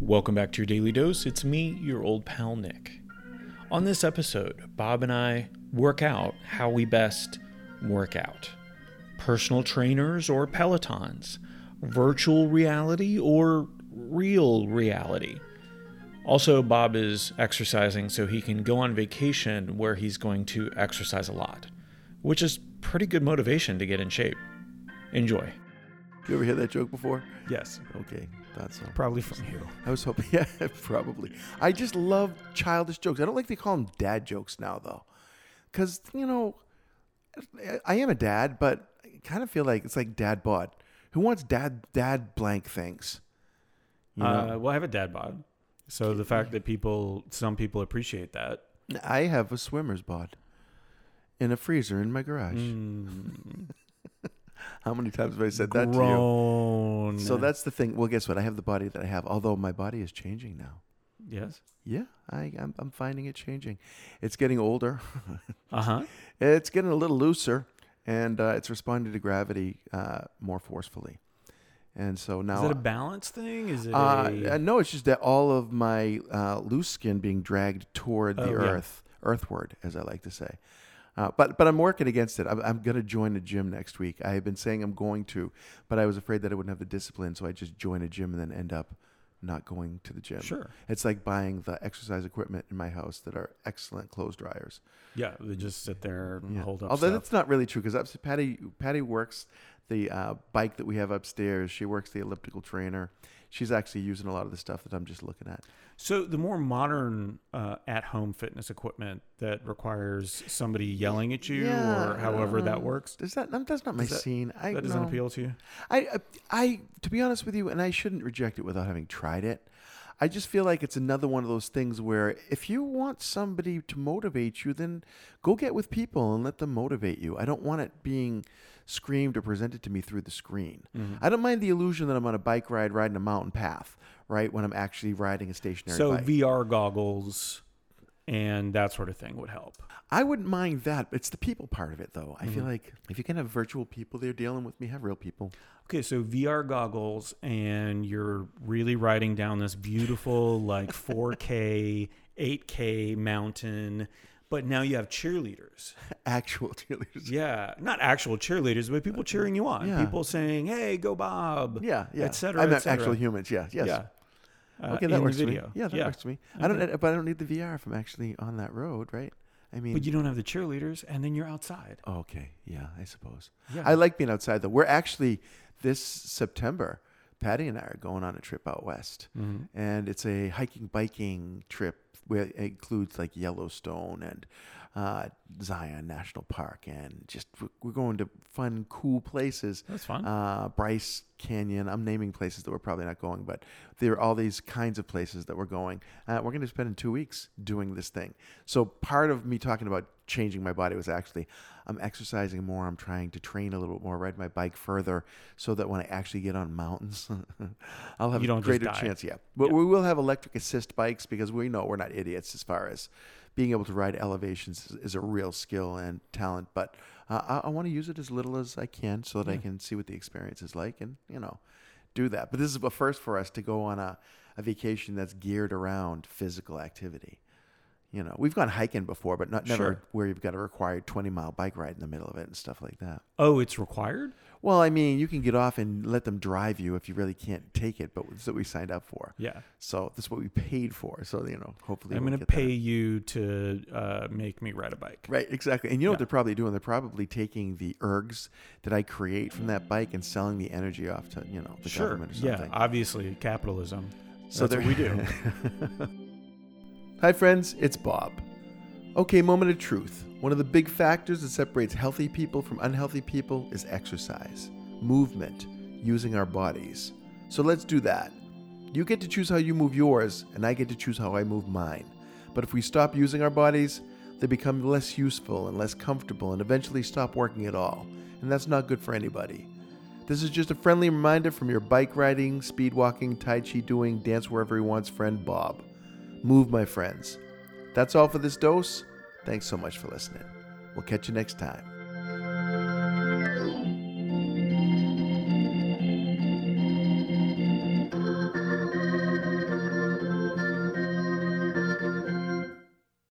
Welcome back to your daily dose. It's me, your old pal Nick. On this episode, Bob and I work out how we best work out personal trainers or Pelotons, virtual reality or real reality. Also, Bob is exercising so he can go on vacation where he's going to exercise a lot, which is pretty good motivation to get in shape. Enjoy. You ever hear that joke before? Yes, Okay, thought so. probably from you. I was hoping, yeah, probably. I just love childish jokes. I don't like they call them dad jokes now, though, because you know, I- am a dad, but I kind of feel like it's like dad bod. Who wants dad dad blank things? You know, Uh, well, I have a dad bod, so the fact that people, some people appreciate that. I have a swimmer's bod in a freezer in my garage. Mm, How many times have I said that to you? So that's the thing. Well, guess what? I have the body that I have, although my body is changing now. yes. Yeah, I, I'm, I'm finding it changing. It's getting older. Uh huh. It's getting a little looser, and uh, it's responding to gravity uh, more forcefully. And so now, Is it a balance thing? Is it uh, a, uh, no, it's just that all of my uh, loose skin being dragged toward the Oh, yeah. earth, earthward, as I like to say. Uh, but but I'm working against it. I'm, I'm going to join a gym next week. I have been saying I'm going to, but I was afraid that I wouldn't have the discipline, so I just join a gym and then end up not going to the gym. Sure. It's like buying the exercise equipment in my house that are excellent clothes dryers. Yeah, they just sit there and hold up Although stuff. that's not really true because Patty Patty works the uh, bike that we have upstairs. She works the elliptical trainer. She's actually using a lot of the stuff that I'm just looking at. So the more modern uh, at-home fitness equipment that requires somebody yelling at you or however that uh, works, Does that that's not my that- scene? I that doesn't no. appeal to you. I, I I to be honest with you, and I shouldn't reject it without having tried it. I just feel like it's another one of those things where if you want somebody to motivate you, then go get with people and let them motivate you. I don't want it being screamed or presented to me through the screen. Mm-hmm. I don't mind the illusion that I'm on a bike ride riding a mountain path, right? When I'm actually riding a stationary So bike. VR goggles and that sort of thing would help. I wouldn't mind that. It's the people part of it, though. I Mm-hmm. feel like if you can have virtual people there dealing with me, have real people. Okay, so VR goggles, and you're really riding down this beautiful, like 4K, 8K mountain, but now you have cheerleaders. Actual cheerleaders. Yeah, not actual cheerleaders, but people cheering you on. Yeah. People saying, "Hey, go Bob!" Yeah, yeah. et cetera, I et meant actual humans. Yeah, yes. Yeah. Uh, Okay, that works for me. Yeah, that works for me. I don't, but I don't need the VR if I'm actually on that road, right? I mean, But you don't have the cheerleaders, and then you're outside. okay, yeah, I suppose. Yeah. I like being outside though. We're actually this September. Patty and I are going on a trip out west, Mm-hmm. and it's a hiking biking trip where it includes like Yellowstone and uh, Zion National Park, and just we're going to fun, cool places. That's fun. Uh, Bryce Canyon. I'm naming places that we're probably not going, but there are all these kinds of places that we're going. Uh, we're going to spend two weeks doing this thing. So part of me talking about changing my body was actually I'm exercising more. I'm trying to train a little bit more, ride my bike further, so that when I actually get on mountains, I'll have a greater chance. Yeah, but we will have electric assist bikes because we know we're not idiots as far as being able to ride elevations is, is a real skill and talent. But uh, I, I want to use it as little as I can so that I can see what the experience is like and you know do that. But this is a first for us to go on a, a vacation that's geared around physical activity. You know, we've gone hiking before, but not never Sure. where you've got a required twenty mile bike ride in the middle of it and stuff like that. oh, it's required. Well, I mean, you can get off and let them drive you if you really can't take it, but that's what we signed up for. Yeah, So that's what we paid for. So you know, hopefully I'm we'll going to get that. pay you to uh, make me ride a bike. Right, exactly. And you know what they're probably doing? They're probably taking the ergs that I create from that bike and selling the energy off to you know the Sure. government or something. Yeah. Obviously, capitalism. so That's what we do. Hi, friends. It's Bob. Okay, moment of truth. One of the big factors that separates healthy people from unhealthy people is exercise, movement, using our bodies. So let's do that. You get to choose how you move yours, and I get to choose how I move mine. But if we stop using our bodies, they become less useful and less comfortable and eventually stop working at all. And that's not good for anybody. This is just a friendly reminder from your bike riding, speed walking, Tai Chi doing, dance wherever he wants friend Bob. Move, my friends. That's all for this dose. Thanks so much for listening. We'll catch you next time.